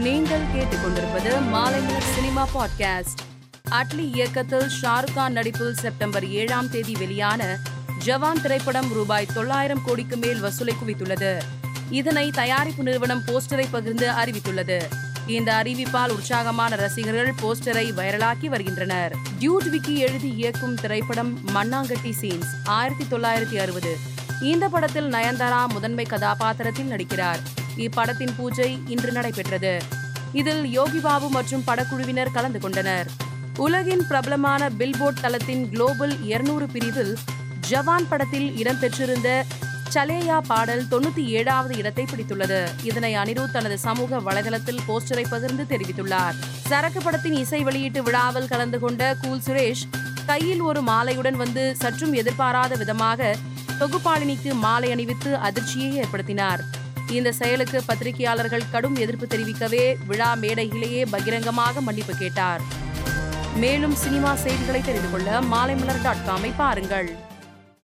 நீங்கள் கேட்டுக்கொண்டிருப்பது Maalaimalar cinema podcast. Atlee இயக்கத்தில் ஷாருக் கான் நடிப்பில் செப்டம்பர் ஏழாம் தேதி வெளியான ஜவான் திரைப்படம் ரூபாய் தொள்ளாயிரம் கோடிக்கு மேல் வசூலை குவித்துள்ளது. இதனை தயாரிப்பு நிறுவனம் போஸ்டரை பகிர்ந்து அறிவித்துள்ளது. இந்த அறிவிப்பால் உற்சாகமான ரசிகர்கள் போஸ்டரை வைரலாக்கி வருகின்றனர். டியூட் விக்கி எழுதி இயக்கும் திரைப்படம் மண்ணாங்கட்டி சீன்ஸ் ஆயிரத்தி தொள்ளாயிரத்தி அறுபது. இந்த படத்தில் நயன்தாரா முதன்மை கதாபாத்திரத்தில் நடிக்கிறார். இப்படத்தின் பூஜை இன்று நடைபெற்றது. இதில் யோகி பாபு மற்றும் படக்குழுவினர் கலந்து கொண்டனர். உலகின் பிரபலமான பில்போர்ட் தளத்தின் குளோபல் 200 பிரிவில் ஜவான் படத்தில் இடம்பெற்றிருந்த சலேயா பாடல் தொண்ணூத்தி ஏழாவது இடத்தை பிடித்துள்ளது. இதனை அனிருத் தனது சமூக வலைதளத்தில் போஸ்டரை பகிர்ந்து தெரிவித்துள்ளார். சரக்கு படத்தின் இசை வெளியீட்டு விழாவில் கலந்து கொண்ட கூல் சுரேஷ் கையில் ஒரு மாலையுடன் வந்து சற்றும் எதிர்பாராத விதமாக தொகுப்பாளினிக்கு மாலை அணிவித்து அதிர்ச்சியை ஏற்படுத்தினார். இந்த செயலுக்கு பத்திரிகையாளர்கள் கடும் எதிர்ப்பு தெரிவிக்கவே விழா மேடையிலேயே பகிரங்கமாக மன்னிப்பு கேட்டார். மேலும் சினிமா செய்திகளை தெரிந்து கொள்ள மாலைமலர் டாட் காமை பாருங்கள்.